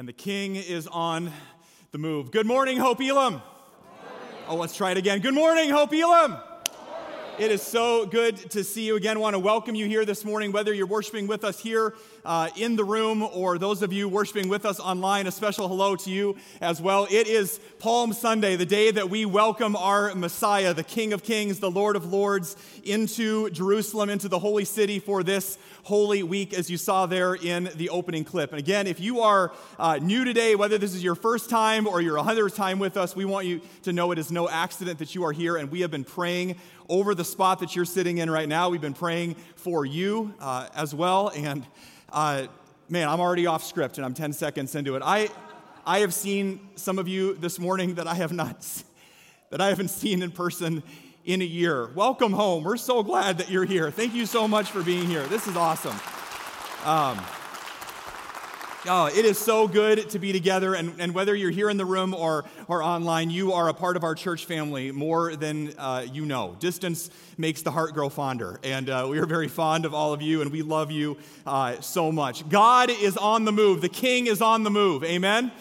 and the King is on the move. Good morning, Hope Elam. Oh, let's try it again. Good morning, Hope Elam. It is so good to see you again. I want to welcome you here this morning, whether you're worshiping with us here uh, in the room or those of you worshiping with us online. A special hello to you as well. It is Palm Sunday, the day that we welcome our Messiah, the King of Kings, the Lord of Lords, into Jerusalem, into the holy city for this Holy Week, as you saw there in the opening clip. And again, if you are uh, new today, whether this is your first time or your 100th time with us, we want you to know it is no accident that you are here, and we have been praying over the spot that you're sitting in right now. We've been praying for you uh, as well. And uh, man, I'm already off script and I'm 10 seconds into it. I, I have seen some of you this morning that I have not, that I haven't seen in person in a year. Welcome home. We're so glad that you're here. Thank you so much for being here. This is awesome. Um, Oh, it is so good to be together. And, and whether you're here in the room or, or online, you are a part of our church family more than uh, you know. Distance makes the heart grow fonder. And uh, we are very fond of all of you, and we love you uh, so much. God is on the move, the King is on the move. Amen?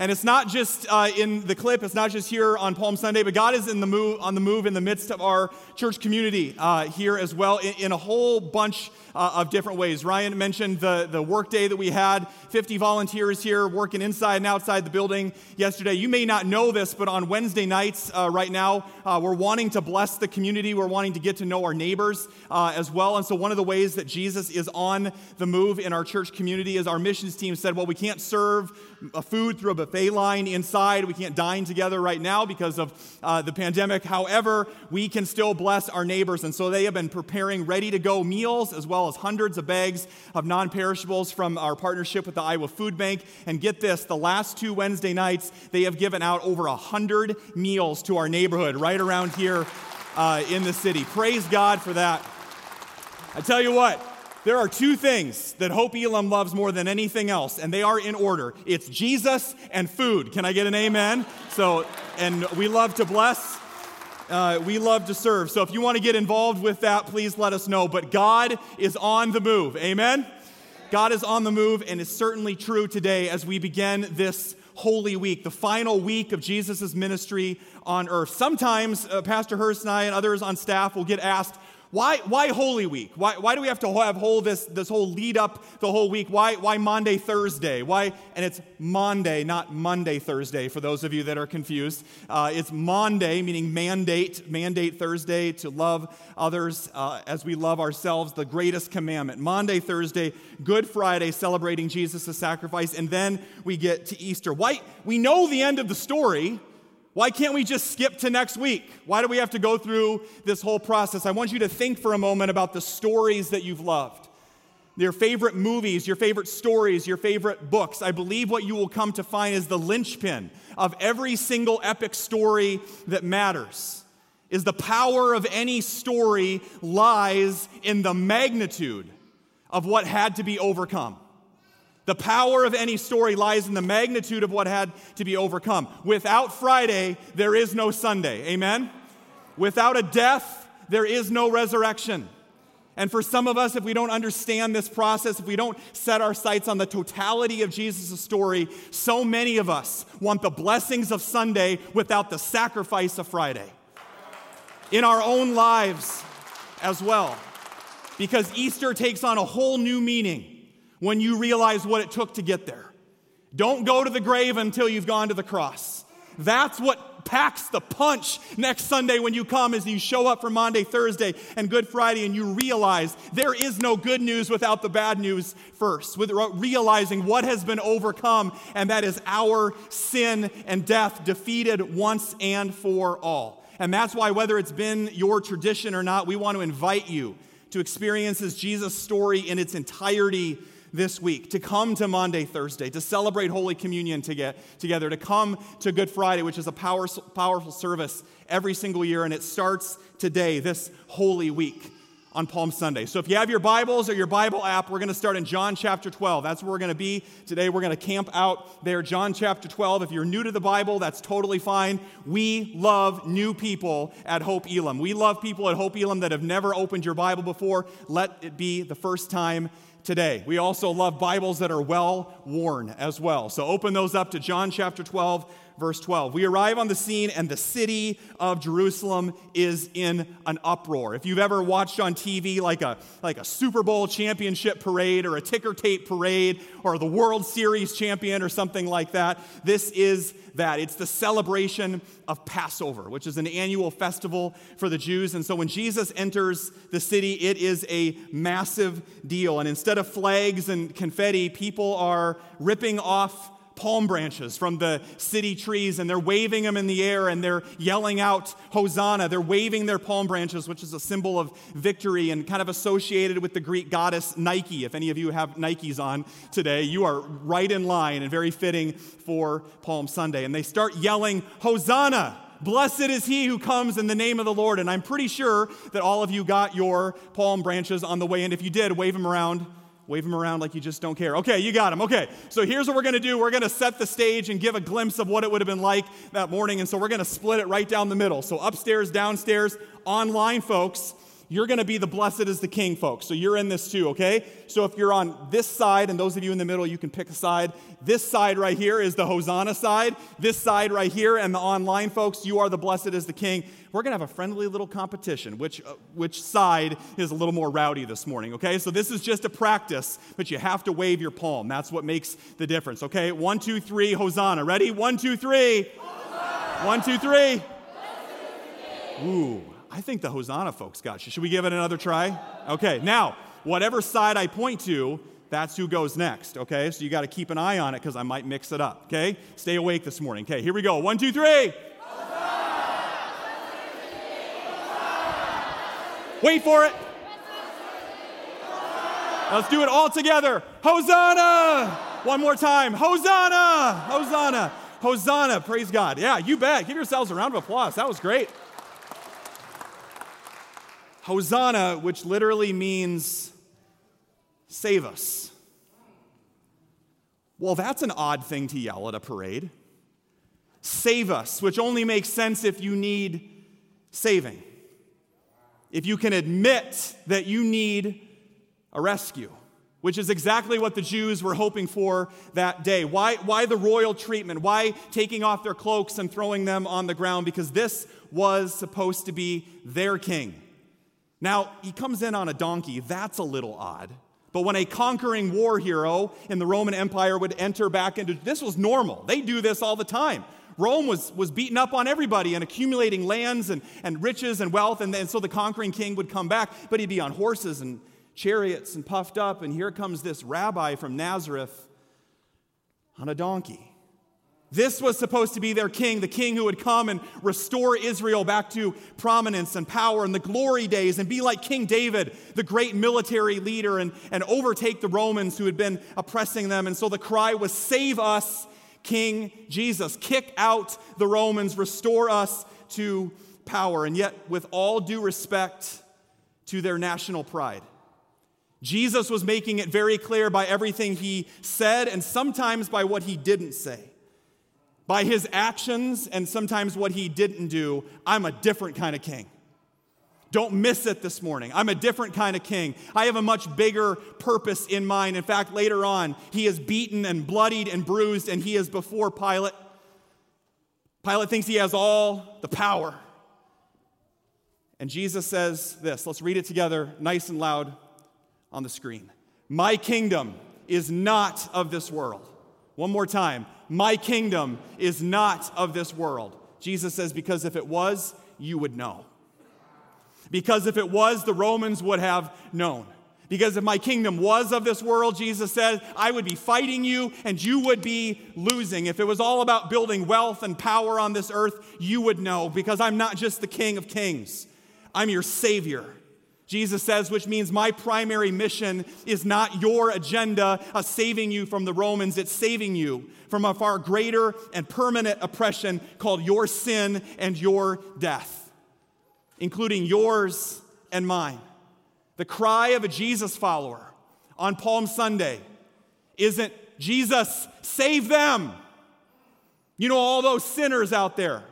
And it's not just uh, in the clip, it's not just here on Palm Sunday, but God is in the move, on the move in the midst of our church community uh, here as well in, in a whole bunch uh, of different ways. Ryan mentioned the, the work day that we had 50 volunteers here working inside and outside the building yesterday. You may not know this, but on Wednesday nights uh, right now, uh, we're wanting to bless the community. We're wanting to get to know our neighbors uh, as well. And so, one of the ways that Jesus is on the move in our church community is our missions team said, well, we can't serve food through a buffet line inside. We can't dine together right now because of uh, the pandemic. However, we can still bless our neighbors. And so they have been preparing ready to go meals as well as hundreds of bags of non perishables from our partnership with the Iowa Food Bank. And get this the last two Wednesday nights, they have given out over 100 meals to our neighborhood right around here uh, in the city. Praise God for that. I tell you what, there are two things that Hope Elam loves more than anything else, and they are in order it's Jesus and food. Can I get an amen? So, and we love to bless. Uh, we love to serve. So if you want to get involved with that, please let us know. But God is on the move. Amen? God is on the move, and is certainly true today as we begin this Holy Week, the final week of Jesus' ministry on earth. Sometimes uh, Pastor Hurst and I and others on staff will get asked, why, why Holy Week? Why, why do we have to have whole this, this whole lead up the whole week? Why, why Maundy, Thursday? Why? And it's Maundy, not Monday, Thursday, for those of you that are confused. Uh, it's Maundy, meaning mandate, mandate Thursday to love others uh, as we love ourselves, the greatest commandment. Maundy, Thursday, Good Friday, celebrating Jesus' sacrifice, and then we get to Easter. Why? We know the end of the story. Why can't we just skip to next week? Why do we have to go through this whole process? I want you to think for a moment about the stories that you've loved. Your favorite movies, your favorite stories, your favorite books. I believe what you will come to find is the linchpin of every single epic story that matters. Is the power of any story lies in the magnitude of what had to be overcome. The power of any story lies in the magnitude of what had to be overcome. Without Friday, there is no Sunday. Amen? Without a death, there is no resurrection. And for some of us, if we don't understand this process, if we don't set our sights on the totality of Jesus' story, so many of us want the blessings of Sunday without the sacrifice of Friday. In our own lives as well. Because Easter takes on a whole new meaning when you realize what it took to get there. Don't go to the grave until you've gone to the cross. That's what packs the punch next Sunday when you come as you show up for Maundy, Thursday, and Good Friday, and you realize there is no good news without the bad news first. With realizing what has been overcome, and that is our sin and death defeated once and for all. And that's why, whether it's been your tradition or not, we want to invite you to experience this Jesus story in its entirety this week, to come to Maundy, Thursday, to celebrate Holy Communion to get, together, to come to Good Friday, which is a power, powerful service every single year, and it starts today, this Holy Week on Palm Sunday. So if you have your Bibles or your Bible app, we're going to start in John chapter 12. That's where we're going to be today. We're going to camp out there, John chapter 12. If you're new to the Bible, that's totally fine. We love new people at Hope Elam. We love people at Hope Elam that have never opened your Bible before. Let it be the first time today. We also love Bibles that are well worn as well. So open those up to John chapter 12, verse 12. We arrive on the scene, and the city of Jerusalem is in an uproar. If you've ever watched on TV like a, like a Super Bowl championship parade or a ticker tape parade or the World Series champion or something like that, this is that. It's the celebration of Passover, which is an annual festival for the Jews. And so when Jesus enters the city, it is a massive deal. And instead of flags and confetti, people are ripping off palm branches from the city trees and they're waving them in the air and they're yelling out, Hosanna. They're waving their palm branches, which is a symbol of victory and kind of associated with the Greek goddess Nike. If any of you have Nikes on today, you are right in line and very fitting for Palm Sunday. And they start yelling, Hosanna. Blessed is he who comes in the name of the Lord. And I'm pretty sure that all of you got your palm branches on the way in. If you did, wave them around Wave them around like you just don't care. Okay, you got them. Okay, so here's what we're gonna do. We're gonna set the stage and give a glimpse of what it would have been like that morning. And so we're gonna split it right down the middle. So upstairs, downstairs, online folks, you're going to be the blessed as the king, folks. So you're in this too, okay? So if you're on this side, and those of you in the middle, you can pick a side. This side right here is the Hosanna side. This side right here, and the online folks, you are the blessed as the king. We're going to have a friendly little competition. Which, uh, which side is a little more rowdy this morning, okay? So this is just a practice, but you have to wave your palm. That's what makes the difference, okay? One, two, three, Hosanna. Ready? One, two, three. Hosanna! One, two, three. Ooh. I think the Hosanna folks got you. Should we give it another try? Okay, now, whatever side I point to, that's who goes next, okay? So you got to keep an eye on it because I might mix it up, okay? Stay awake this morning. Okay, here we go. One, two, three. Wait for it. Let's do it all together. Hosanna! One more time. Hosanna! Hosanna! Hosanna! Praise God. Yeah, you bet. Give yourselves a round of applause. That was great. Hosanna, which literally means save us. Well, that's an odd thing to yell at a parade. Save us, which only makes sense if you need saving. If you can admit that you need a rescue, which is exactly what the Jews were hoping for that day. Why, why the royal treatment? Why taking off their cloaks and throwing them on the ground? Because this was supposed to be their king. Now, he comes in on a donkey. That's a little odd. But when a conquering war hero in the Roman Empire would enter back into this was normal. They do this all the time. Rome was, was beating up on everybody and accumulating lands and, and riches and wealth. And, and so the conquering king would come back, but he'd be on horses and chariots and puffed up. And here comes this rabbi from Nazareth on a donkey. This was supposed to be their king, the king who would come and restore Israel back to prominence and power in the glory days and be like King David, the great military leader, and, and overtake the Romans who had been oppressing them. And so the cry was, Save us, King Jesus. Kick out the Romans, restore us to power. And yet, with all due respect to their national pride, Jesus was making it very clear by everything he said and sometimes by what he didn't say by his actions and sometimes what he didn't do, I'm a different kind of king. Don't miss it this morning. I'm a different kind of king. I have a much bigger purpose in mind. In fact, later on, he is beaten and bloodied and bruised, and he is before Pilate. Pilate thinks he has all the power. And Jesus says this let's read it together, nice and loud on the screen. My kingdom is not of this world. One more time. My kingdom is not of this world. Jesus says, because if it was, you would know. Because if it was, the Romans would have known. Because if my kingdom was of this world, Jesus said, I would be fighting you and you would be losing. If it was all about building wealth and power on this earth, you would know. Because I'm not just the King of Kings, I'm your Savior. Jesus says, which means my primary mission is not your agenda of saving you from the Romans, it's saving you from a far greater and permanent oppression called your sin and your death, including yours and mine. The cry of a Jesus follower on Palm Sunday isn't, Jesus, save them. You know, all those sinners out there,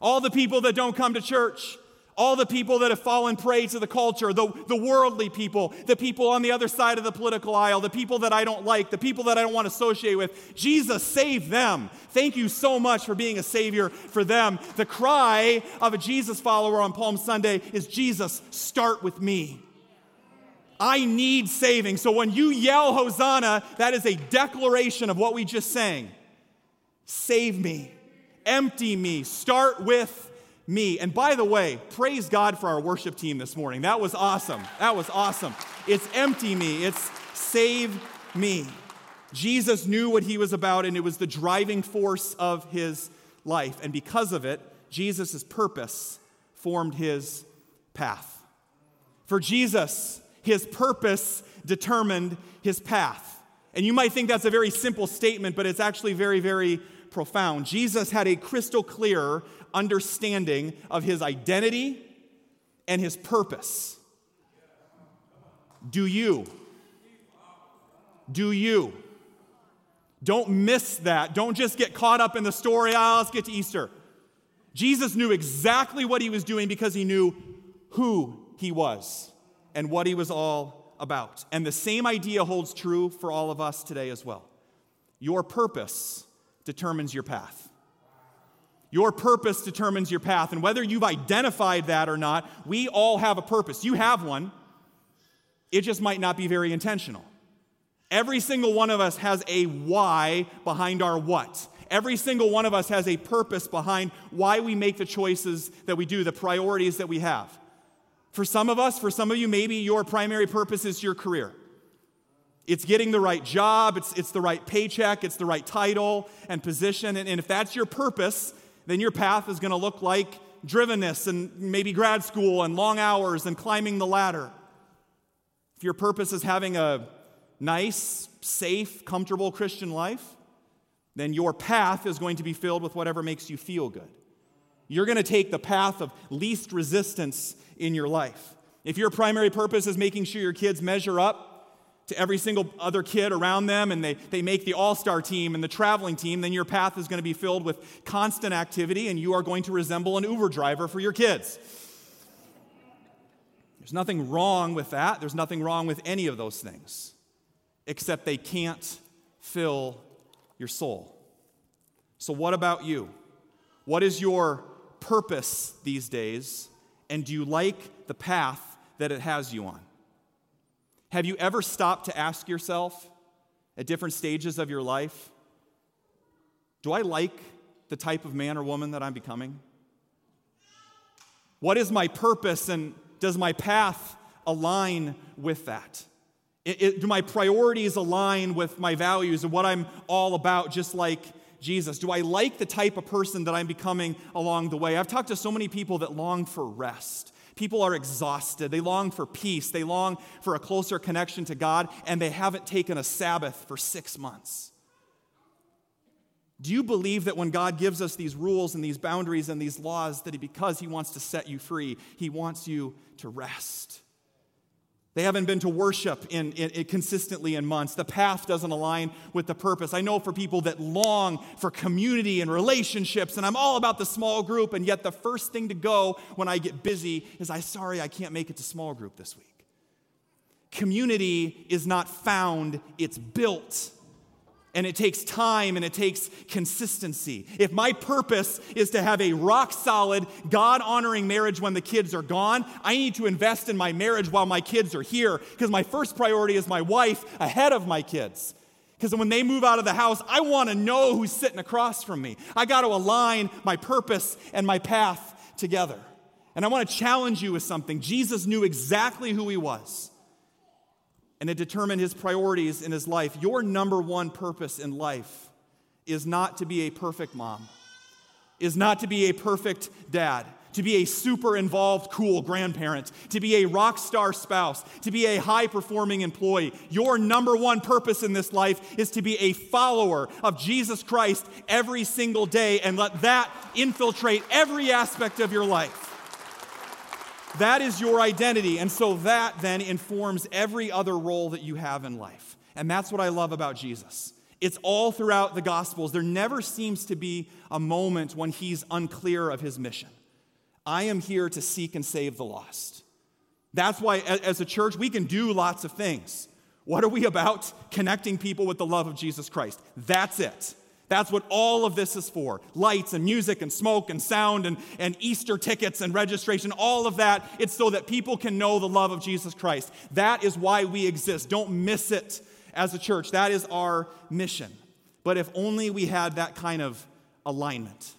all the people that don't come to church all the people that have fallen prey to the culture, the, the worldly people, the people on the other side of the political aisle, the people that I don't like, the people that I don't want to associate with. Jesus, save them. Thank you so much for being a savior for them. The cry of a Jesus follower on Palm Sunday is Jesus, start with me. I need saving. So when you yell Hosanna, that is a declaration of what we just sang. Save me, empty me, start with me. And by the way, praise God for our worship team this morning. That was awesome. That was awesome. It's empty me, it's save me. Jesus knew what he was about, and it was the driving force of his life. And because of it, Jesus' purpose formed his path. For Jesus, his purpose determined his path. And you might think that's a very simple statement, but it's actually very, very profound. Jesus had a crystal clear understanding of his identity and his purpose. Do you? Do you? Don't miss that. Don't just get caught up in the story. Ah, let's get to Easter. Jesus knew exactly what he was doing because he knew who he was and what he was all about. And the same idea holds true for all of us today as well. Your purpose determines your path. Your purpose determines your path. And whether you've identified that or not, we all have a purpose. You have one, it just might not be very intentional. Every single one of us has a why behind our what. Every single one of us has a purpose behind why we make the choices that we do, the priorities that we have. For some of us, for some of you, maybe your primary purpose is your career. It's getting the right job, it's, it's the right paycheck, it's the right title and position. And, and if that's your purpose, then your path is going to look like drivenness and maybe grad school and long hours and climbing the ladder. If your purpose is having a nice, safe, comfortable Christian life, then your path is going to be filled with whatever makes you feel good. You're going to take the path of least resistance in your life. If your primary purpose is making sure your kids measure up to every single other kid around them and they, they make the all star team and the traveling team, then your path is going to be filled with constant activity and you are going to resemble an Uber driver for your kids. There's nothing wrong with that. There's nothing wrong with any of those things, except they can't fill your soul. So, what about you? What is your purpose these days? And do you like the path that it has you on? Have you ever stopped to ask yourself at different stages of your life, do I like the type of man or woman that I'm becoming? What is my purpose and does my path align with that? It, it, do my priorities align with my values and what I'm all about, just like Jesus? Do I like the type of person that I'm becoming along the way? I've talked to so many people that long for rest. People are exhausted. They long for peace. They long for a closer connection to God, and they haven't taken a Sabbath for six months. Do you believe that when God gives us these rules and these boundaries and these laws, that because He wants to set you free, He wants you to rest? They haven't been to worship in, in, in, consistently in months. The path doesn't align with the purpose. I know for people that long for community and relationships, and I'm all about the small group, and yet the first thing to go when I get busy is I sorry I can't make it to small group this week. Community is not found, it's built. And it takes time and it takes consistency. If my purpose is to have a rock solid, God honoring marriage when the kids are gone, I need to invest in my marriage while my kids are here because my first priority is my wife ahead of my kids. Because when they move out of the house, I want to know who's sitting across from me. I got to align my purpose and my path together. And I want to challenge you with something. Jesus knew exactly who he was and it determined his priorities in his life. Your number one purpose in life is not to be a perfect mom, is not to be a perfect dad, to be a super involved, cool grandparent, to be a rock star spouse, to be a high performing employee. Your number one purpose in this life is to be a follower of Jesus Christ every single day and let that infiltrate every aspect of your life. That is your identity. And so that then informs every other role that you have in life. And that's what I love about Jesus. It's all throughout the Gospels. There never seems to be a moment when he's unclear of his mission, I am here to seek and save the lost. That's why, as a church, we can do lots of things. What are we about? Connecting people with the love of Jesus Christ. That's it. That's what all of this is for lights and music and smoke and sound and, and Easter tickets and registration, all of that. It's so that people can know the love of Jesus Christ. That is why we exist. Don't miss it as a church. That is our mission. But if only we had that kind of alignment.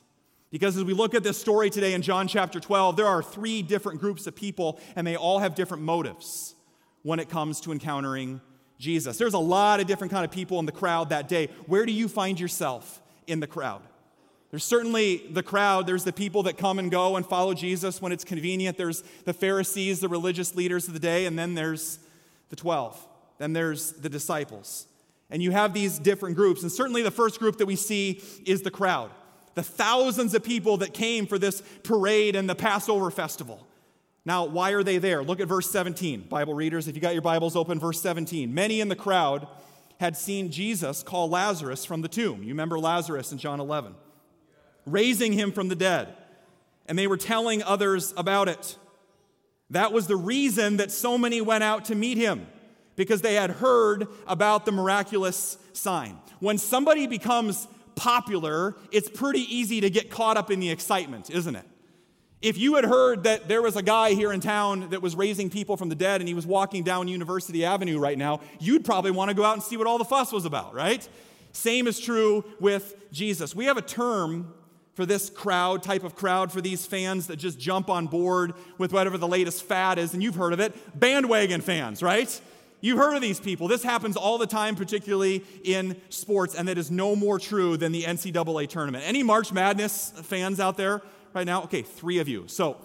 Because as we look at this story today in John chapter 12, there are three different groups of people, and they all have different motives when it comes to encountering Jesus. There's a lot of different kind of people in the crowd that day. Where do you find yourself in the crowd? There's certainly the crowd. There's the people that come and go and follow Jesus when it's convenient. There's the Pharisees, the religious leaders of the day, and then there's the 12. Then there's the disciples. And you have these different groups. And certainly the first group that we see is the crowd. The thousands of people that came for this parade and the Passover festival. Now, why are they there? Look at verse 17. Bible readers, if you got your Bibles open, verse 17. Many in the crowd had seen Jesus call Lazarus from the tomb. You remember Lazarus in John 11, raising him from the dead. And they were telling others about it. That was the reason that so many went out to meet him, because they had heard about the miraculous sign. When somebody becomes popular, it's pretty easy to get caught up in the excitement, isn't it? If you had heard that there was a guy here in town that was raising people from the dead and he was walking down University Avenue right now, you'd probably want to go out and see what all the fuss was about, right? Same is true with Jesus. We have a term for this crowd, type of crowd, for these fans that just jump on board with whatever the latest fad is, and you've heard of it bandwagon fans, right? You've heard of these people. This happens all the time, particularly in sports, and that is no more true than the NCAA tournament. Any March Madness fans out there? Right now? Okay, three of you. So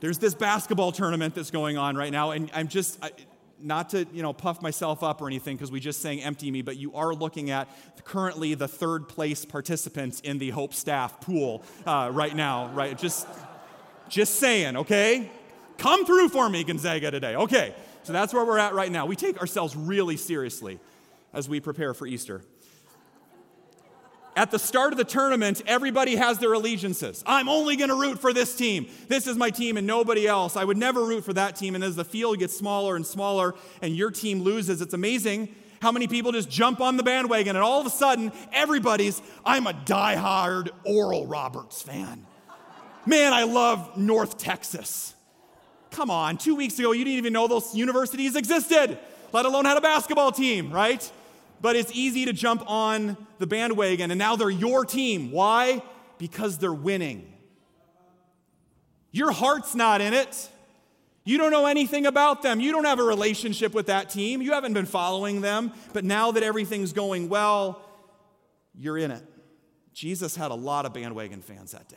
there's this basketball tournament that's going on right now, and I'm just. I, not to you know puff myself up or anything because we just sang empty me but you are looking at currently the third place participants in the hope staff pool uh, right now right just just saying okay come through for me gonzaga today okay so that's where we're at right now we take ourselves really seriously as we prepare for easter at the start of the tournament, everybody has their allegiances. I'm only going to root for this team. This is my team and nobody else. I would never root for that team. And as the field gets smaller and smaller and your team loses, it's amazing how many people just jump on the bandwagon and all of a sudden everybody's, I'm a die-hard Oral Roberts fan. Man, I love North Texas. Come on, two weeks ago, you didn't even know those universities existed, let alone had a basketball team, right? But it's easy to jump on the bandwagon, and now they're your team. Why? Because they're winning. Your heart's not in it. You don't know anything about them. You don't have a relationship with that team. You haven't been following them. But now that everything's going well, you're in it. Jesus had a lot of bandwagon fans that day.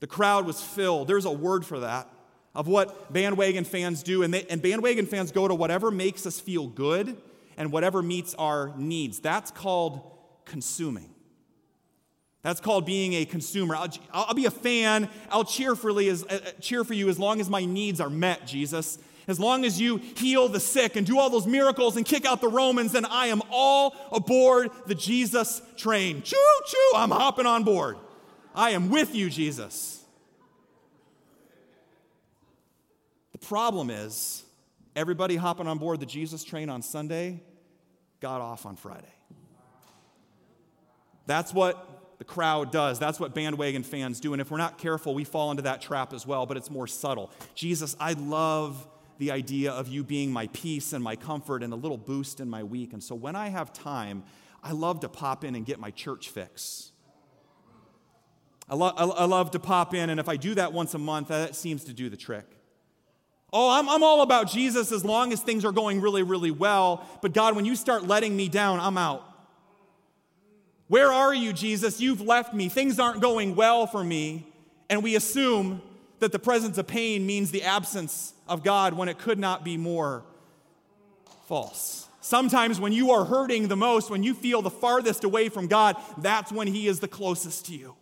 The crowd was filled. There's a word for that, of what bandwagon fans do. And, they, and bandwagon fans go to whatever makes us feel good and whatever meets our needs. That's called consuming. That's called being a consumer. I'll, I'll be a fan. I'll cheer, as, uh, cheer for you as long as my needs are met, Jesus. As long as you heal the sick and do all those miracles and kick out the Romans, then I am all aboard the Jesus train. Choo choo, I'm hopping on board. I am with you, Jesus. The problem is, Everybody hopping on board the Jesus train on Sunday got off on Friday. That's what the crowd does. That's what bandwagon fans do. And if we're not careful, we fall into that trap as well, but it's more subtle. Jesus, I love the idea of you being my peace and my comfort and a little boost in my week. And so when I have time, I love to pop in and get my church fix. I, lo- I love to pop in, and if I do that once a month, that seems to do the trick. Oh, I'm, I'm all about Jesus as long as things are going really, really well. But God, when you start letting me down, I'm out. Where are you, Jesus? You've left me. Things aren't going well for me. And we assume that the presence of pain means the absence of God when it could not be more false. Sometimes, when you are hurting the most, when you feel the farthest away from God, that's when He is the closest to you.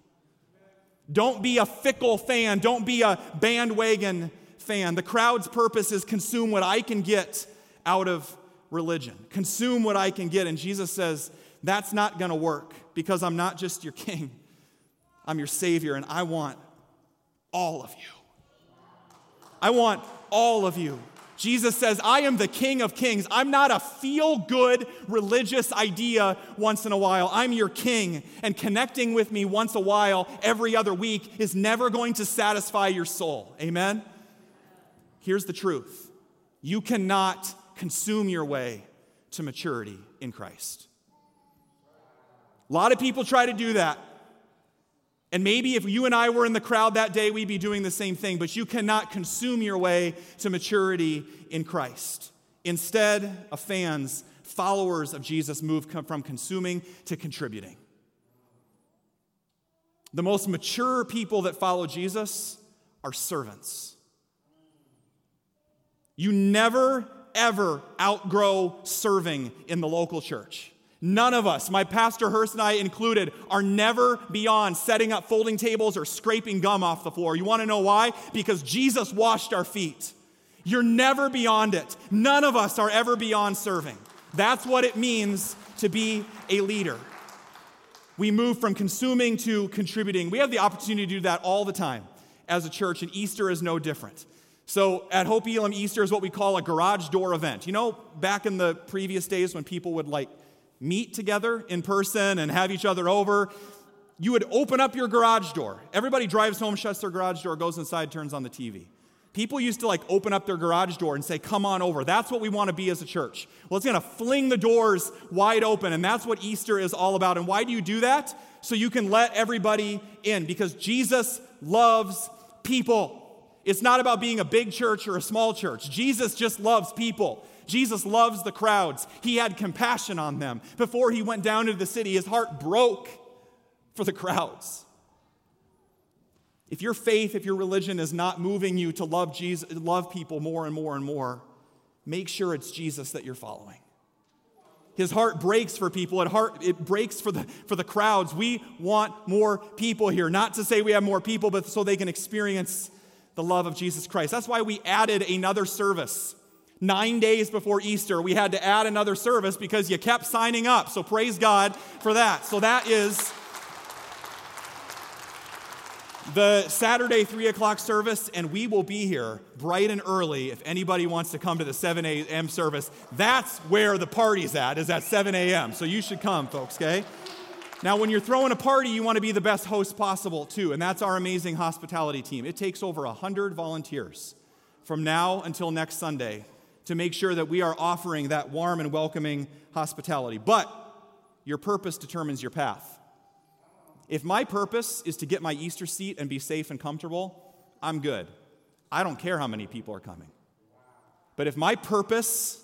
Don't be a fickle fan. Don't be a bandwagon fan. The crowd's purpose is consume what I can get out of religion, consume what I can get. And Jesus says, that's not going to work because I'm not just your king, I'm your savior, and I want all of you. I want all of you. Jesus says, I am the King of Kings. I'm not a feel good religious idea once in a while. I'm your King. And connecting with me once a while, every other week, is never going to satisfy your soul. Amen? Here's the truth you cannot consume your way to maturity in Christ. A lot of people try to do that. And maybe if you and I were in the crowd that day, we'd be doing the same thing, but you cannot consume your way to maturity in Christ. Instead, of fans, followers of Jesus move from consuming to contributing. The most mature people that follow Jesus are servants. You never, ever outgrow serving in the local church. None of us, my pastor Hurst and I included, are never beyond setting up folding tables or scraping gum off the floor. You want to know why? Because Jesus washed our feet. You're never beyond it. None of us are ever beyond serving. That's what it means to be a leader. We move from consuming to contributing. We have the opportunity to do that all the time as a church, and Easter is no different. So at Hope Elam, Easter is what we call a garage door event. You know, back in the previous days when people would like meet together in person and have each other over, you would open up your garage door. Everybody drives home, shuts their garage door, goes inside, turns on the TV. People used to like open up their garage door and say, Come on over. That's what we want to be as a church. Well, it's going to fling the doors wide open, and that's what Easter is all about. And why do you do that? So you can let everybody in because Jesus loves people. It's not about being a big church or a small church. Jesus just loves people. Jesus loves the crowds. He had compassion on them. Before he went down into the city, his heart broke for the crowds. If your faith, if your religion is not moving you to love Jesus, love people more and more and more, make sure it's Jesus that you're following. His heart breaks for people. It, heart, it breaks for the, for the crowds. We want more people here. Not to say we have more people, but so they can experience the love of Jesus Christ. That's why we added another service Nine days before Easter, we had to add another service because you kept signing up. So praise God for that. So that is the Saturday 3 o'clock service, and we will be here bright and early if anybody wants to come to the 7 a.m. service. That's where the party's at, is at 7 a.m. So you should come, folks, okay? Now, when you're throwing a party, you want to be the best host possible, too, and that's our amazing hospitality team. It takes over 100 volunteers from now until next Sunday to make sure that we are offering that warm and welcoming hospitality. But your purpose determines your path. If my purpose is to get my Easter seat and be safe and comfortable, I'm good. I don't care how many people are coming. But if my purpose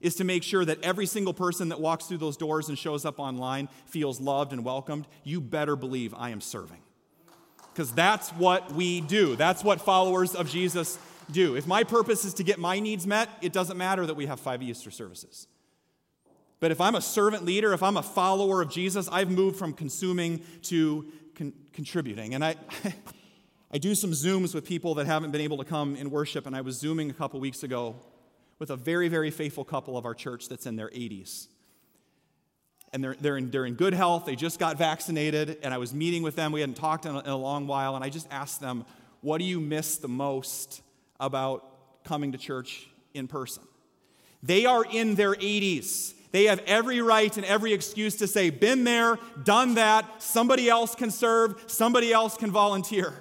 is to make sure that every single person that walks through those doors and shows up online feels loved and welcomed, you better believe I am serving. Because that's what we do. That's what followers of Jesus do. If my purpose is to get my needs met, it doesn't matter that we have five Easter services. But if I'm a servant leader, if I'm a follower of Jesus, I've moved from consuming to con- contributing. And I, I do some Zooms with people that haven't been able to come in worship, and I was Zooming a couple weeks ago with a very, very faithful couple of our church that's in their 80s. And they're, they're, in, they're in good health. They just got vaccinated, and I was meeting with them. We hadn't talked in a, in a long while, and I just asked them, What do you miss the most about coming to church in person. They are in their 80s. They have every right and every excuse to say, been there, done that, somebody else can serve, somebody else can volunteer.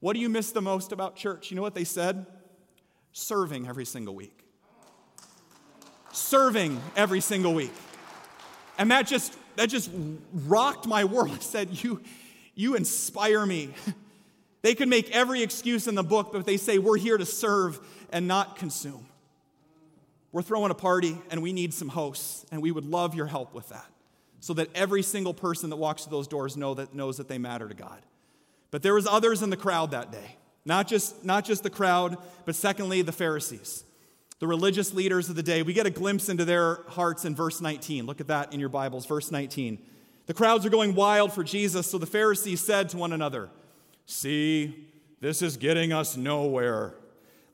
What do you miss the most about church? You know what they said? Serving every single week. Serving every single week. And that just that just rocked my world. I said, You you inspire me. They could make every excuse in the book, but they say, We're here to serve and not consume. We're throwing a party and we need some hosts, and we would love your help with that so that every single person that walks through those doors know that, knows that they matter to God. But there was others in the crowd that day. Not just, not just the crowd, but secondly, the Pharisees, the religious leaders of the day. We get a glimpse into their hearts in verse 19. Look at that in your Bibles, verse 19. The crowds are going wild for Jesus, so the Pharisees said to one another, See, this is getting us nowhere.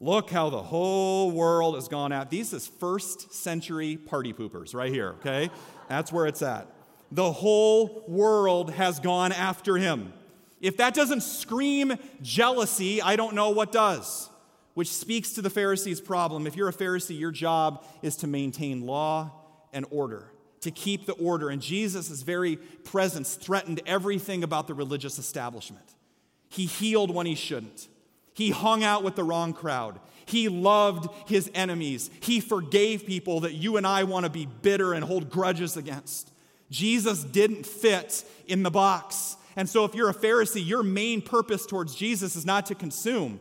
Look how the whole world has gone out. These is first century party poopers right here, okay? That's where it's at. The whole world has gone after him. If that doesn't scream jealousy, I don't know what does, which speaks to the Pharisees' problem. If you're a Pharisee, your job is to maintain law and order, to keep the order. And Jesus' very presence threatened everything about the religious establishment. He healed when he shouldn't, he hung out with the wrong crowd. He loved his enemies. He forgave people that you and I want to be bitter and hold grudges against. Jesus didn't fit in the box. And so, if you're a Pharisee, your main purpose towards Jesus is not to consume,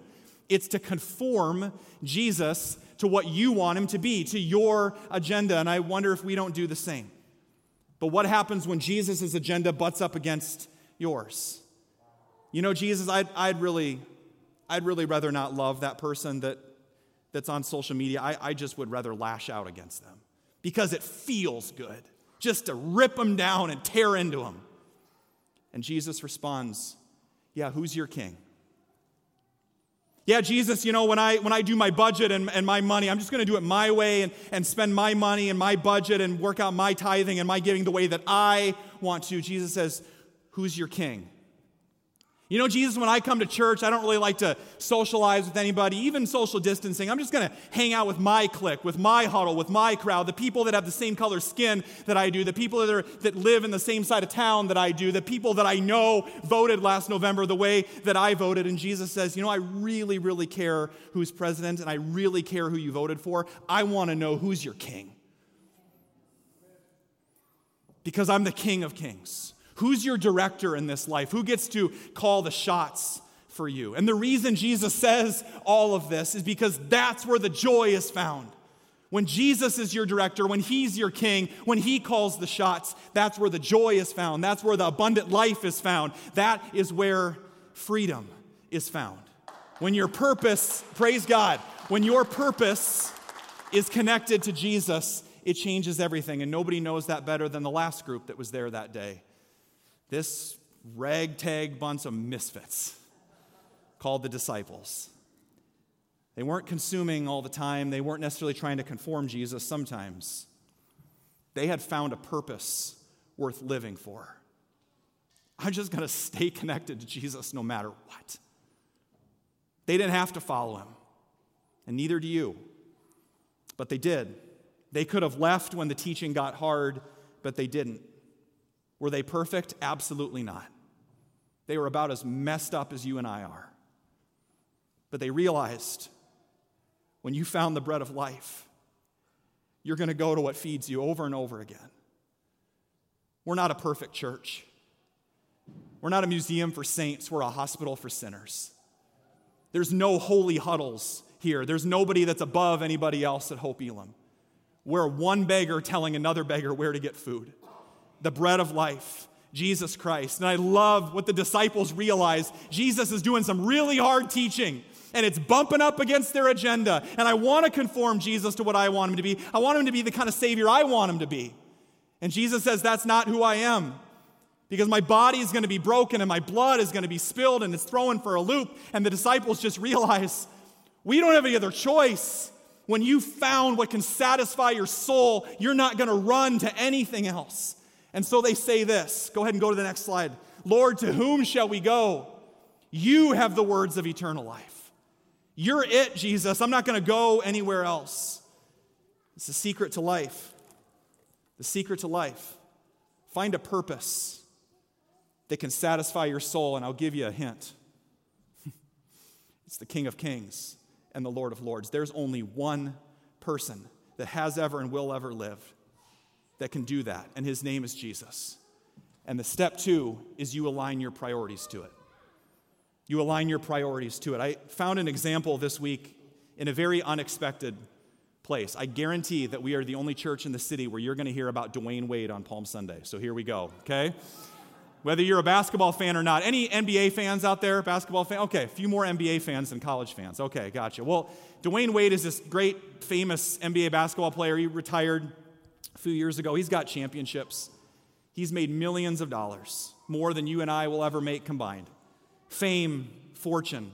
it's to conform Jesus to what you want him to be, to your agenda. And I wonder if we don't do the same. But what happens when Jesus' agenda butts up against yours? You know, Jesus, I'd, I'd, really, I'd really rather not love that person that, that's on social media. I, I just would rather lash out against them because it feels good just to rip them down and tear into them. And Jesus responds, Yeah, who's your king? Yeah, Jesus, you know, when I when I do my budget and, and my money, I'm just gonna do it my way and, and spend my money and my budget and work out my tithing and my giving the way that I want to. Jesus says, Who's your king? You know, Jesus, when I come to church, I don't really like to socialize with anybody, even social distancing. I'm just going to hang out with my clique, with my huddle, with my crowd, the people that have the same color skin that I do, the people that, are, that live in the same side of town that I do, the people that I know voted last November the way that I voted. And Jesus says, You know, I really, really care who's president, and I really care who you voted for. I want to know who's your king. Because I'm the king of kings. Who's your director in this life? Who gets to call the shots for you? And the reason Jesus says all of this is because that's where the joy is found. When Jesus is your director, when he's your king, when he calls the shots, that's where the joy is found. That's where the abundant life is found. That is where freedom is found. When your purpose, praise God, when your purpose is connected to Jesus, it changes everything. And nobody knows that better than the last group that was there that day this ragtag bunch of misfits called the disciples. They weren't consuming all the time, they weren't necessarily trying to conform Jesus sometimes. They had found a purpose worth living for. I'm just going to stay connected to Jesus no matter what. They didn't have to follow him, and neither do you. But they did. They could have left when the teaching got hard, but they didn't. Were they perfect? Absolutely not. They were about as messed up as you and I are. But they realized when you found the bread of life, you're going to go to what feeds you over and over again. We're not a perfect church. We're not a museum for saints, we're a hospital for sinners. There's no holy huddles here. There's nobody that's above anybody else at Hope Elam. We're one beggar telling another beggar where to get food the bread of life, Jesus Christ. And I love what the disciples realize. Jesus is doing some really hard teaching and it's bumping up against their agenda. And I want to conform Jesus to what I want him to be. I want him to be the kind of Savior I want him to be. And Jesus says, That's not who I am. Because my body is going to be broken and my blood is going to be spilled and it's thrown for a loop. And the disciples just realize we don't have any other choice. When you found what can satisfy your soul, you're not going to run to anything else. And so they say this. Go ahead and go to the next slide. Lord, to whom shall we go? You have the words of eternal life. You're it, Jesus. I'm not going to go anywhere else. It's the secret to life. The secret to life. Find a purpose that can satisfy your soul, and I'll give you a hint. it's the King of Kings and the Lord of Lords. There's only one person that has ever and will ever live that can do that, and his name is Jesus. And the step two is you align your priorities to it. You align your priorities to it. I found an example this week in a very unexpected place. I guarantee that we are the only church in the city where you're going to hear about Dwyane Wade on Palm Sunday. So here we go, okay? Whether you're a basketball fan or not. Any NBA fans out there? Basketball fan? Okay, a few more NBA fans than college fans. Okay, gotcha. Well, Dwyane Wade is this great, famous NBA basketball player. He retired a few years ago. He's got championships. He's made millions of dollars, more than you and I will ever make combined. Fame, fortune.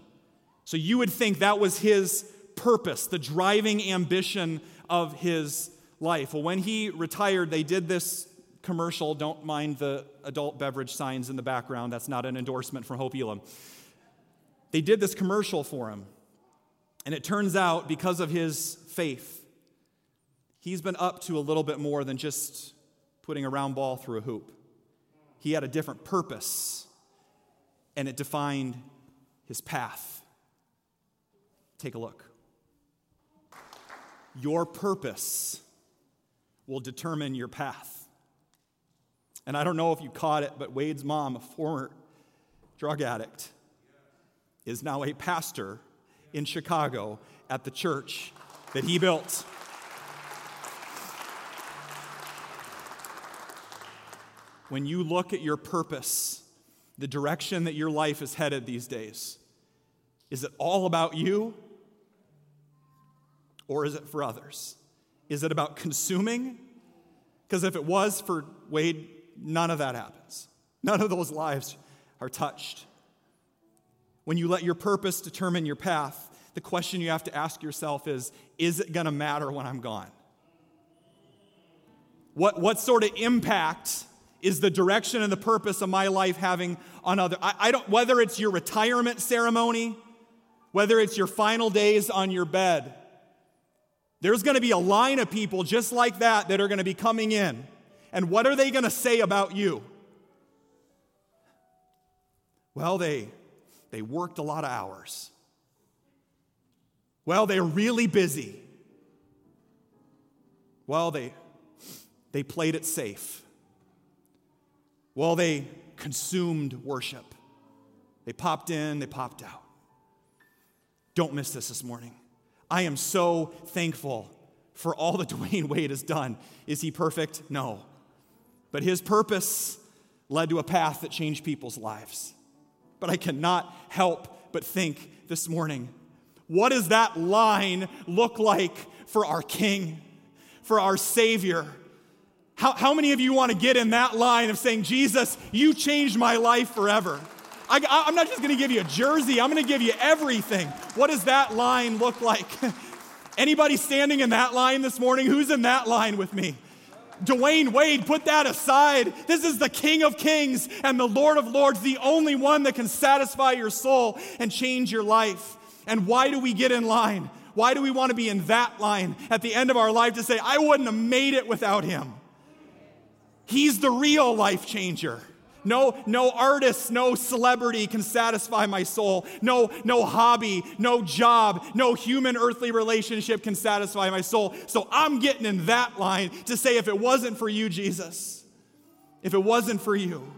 So you would think that was his purpose, the driving ambition of his life. Well, when he retired, they did this commercial. Don't mind the adult beverage signs in the background. That's not an endorsement from Hope Elam. They did this commercial for him. And it turns out, because of his faith, he's been up to a little bit more than just putting a round ball through a hoop. He had a different purpose, and it defined his path. Take a look. Your purpose will determine your path. And I don't know if you caught it, but Wade's mom, a former drug addict, is now a pastor in Chicago at the church that he built. When you look at your purpose, the direction that your life is headed these days, is it all about you or is it for others? Is it about consuming? Because if it was for Wade, none of that happens. None of those lives are touched. When you let your purpose determine your path, the question you have to ask yourself is Is it going to matter when I'm gone? What, what sort of impact is the direction and the purpose of my life having on other I, I don't whether it's your retirement ceremony whether it's your final days on your bed there's going to be a line of people just like that that are going to be coming in. And what are they going to say about you? Well, they, they worked a lot of hours. Well, they're really busy. Well, they, they played it safe. Well, they consumed worship. They popped in, they popped out. Don't miss this this morning. I am so thankful for all that Dwyane Wade has done. Is he perfect? No. But his purpose led to a path that changed people's lives. But I cannot help but think this morning what does that line look like for our King, for our Savior? How, how many of you want to get in that line of saying, Jesus, you changed my life forever? I, am not just going to give you a jersey, I'm going to give you everything. What does that line look like? Anybody standing in that line this morning? Who's in that line with me? Dwyane Wade, put that aside. This is the King of Kings and the Lord of Lords, the only one that can satisfy your soul and change your life. And why do we get in line? Why do we want to be in that line at the end of our life to say, I wouldn't have made it without him? He's the real life changer. No, no artist, no celebrity can satisfy my soul. No, no hobby, no job, no human earthly relationship can satisfy my soul. So I'm getting in that line to say if it wasn't for you, Jesus, if it wasn't for you,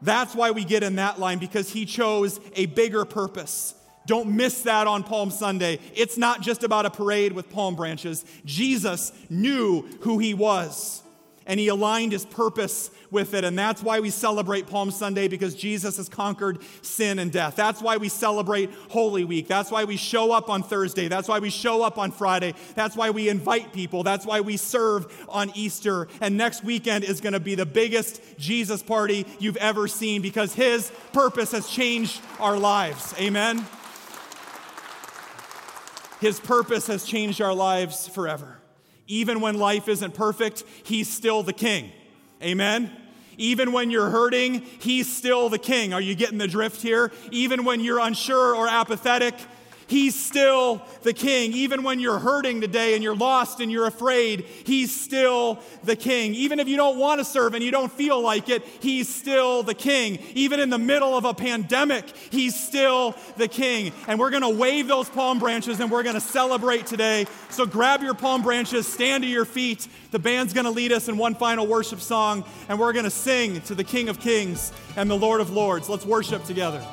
that's why we get in that line because he chose a bigger purpose. Don't miss that on Palm Sunday. It's not just about a parade with palm branches. Jesus knew who he was and he aligned his purpose with it. And that's why we celebrate Palm Sunday because Jesus has conquered sin and death. That's why we celebrate Holy Week. That's why we show up on Thursday. That's why we show up on Friday. That's why we invite people. That's why we serve on Easter. And next weekend is going to be the biggest Jesus party you've ever seen because his purpose has changed our lives. Amen. His purpose has changed our lives forever. Even when life isn't perfect, He's still the King. Amen? Even when you're hurting, He's still the King. Are you getting the drift here? Even when you're unsure or apathetic, He's still the king. Even when you're hurting today and you're lost and you're afraid, He's still the king. Even if you don't want to serve and you don't feel like it, He's still the king. Even in the middle of a pandemic, He's still the king. And we're going to wave those palm branches and we're going to celebrate today. So grab your palm branches, stand to your feet. The band's going to lead us in one final worship song, and we're going to sing to the King of Kings and the Lord of Lords. Let's worship together.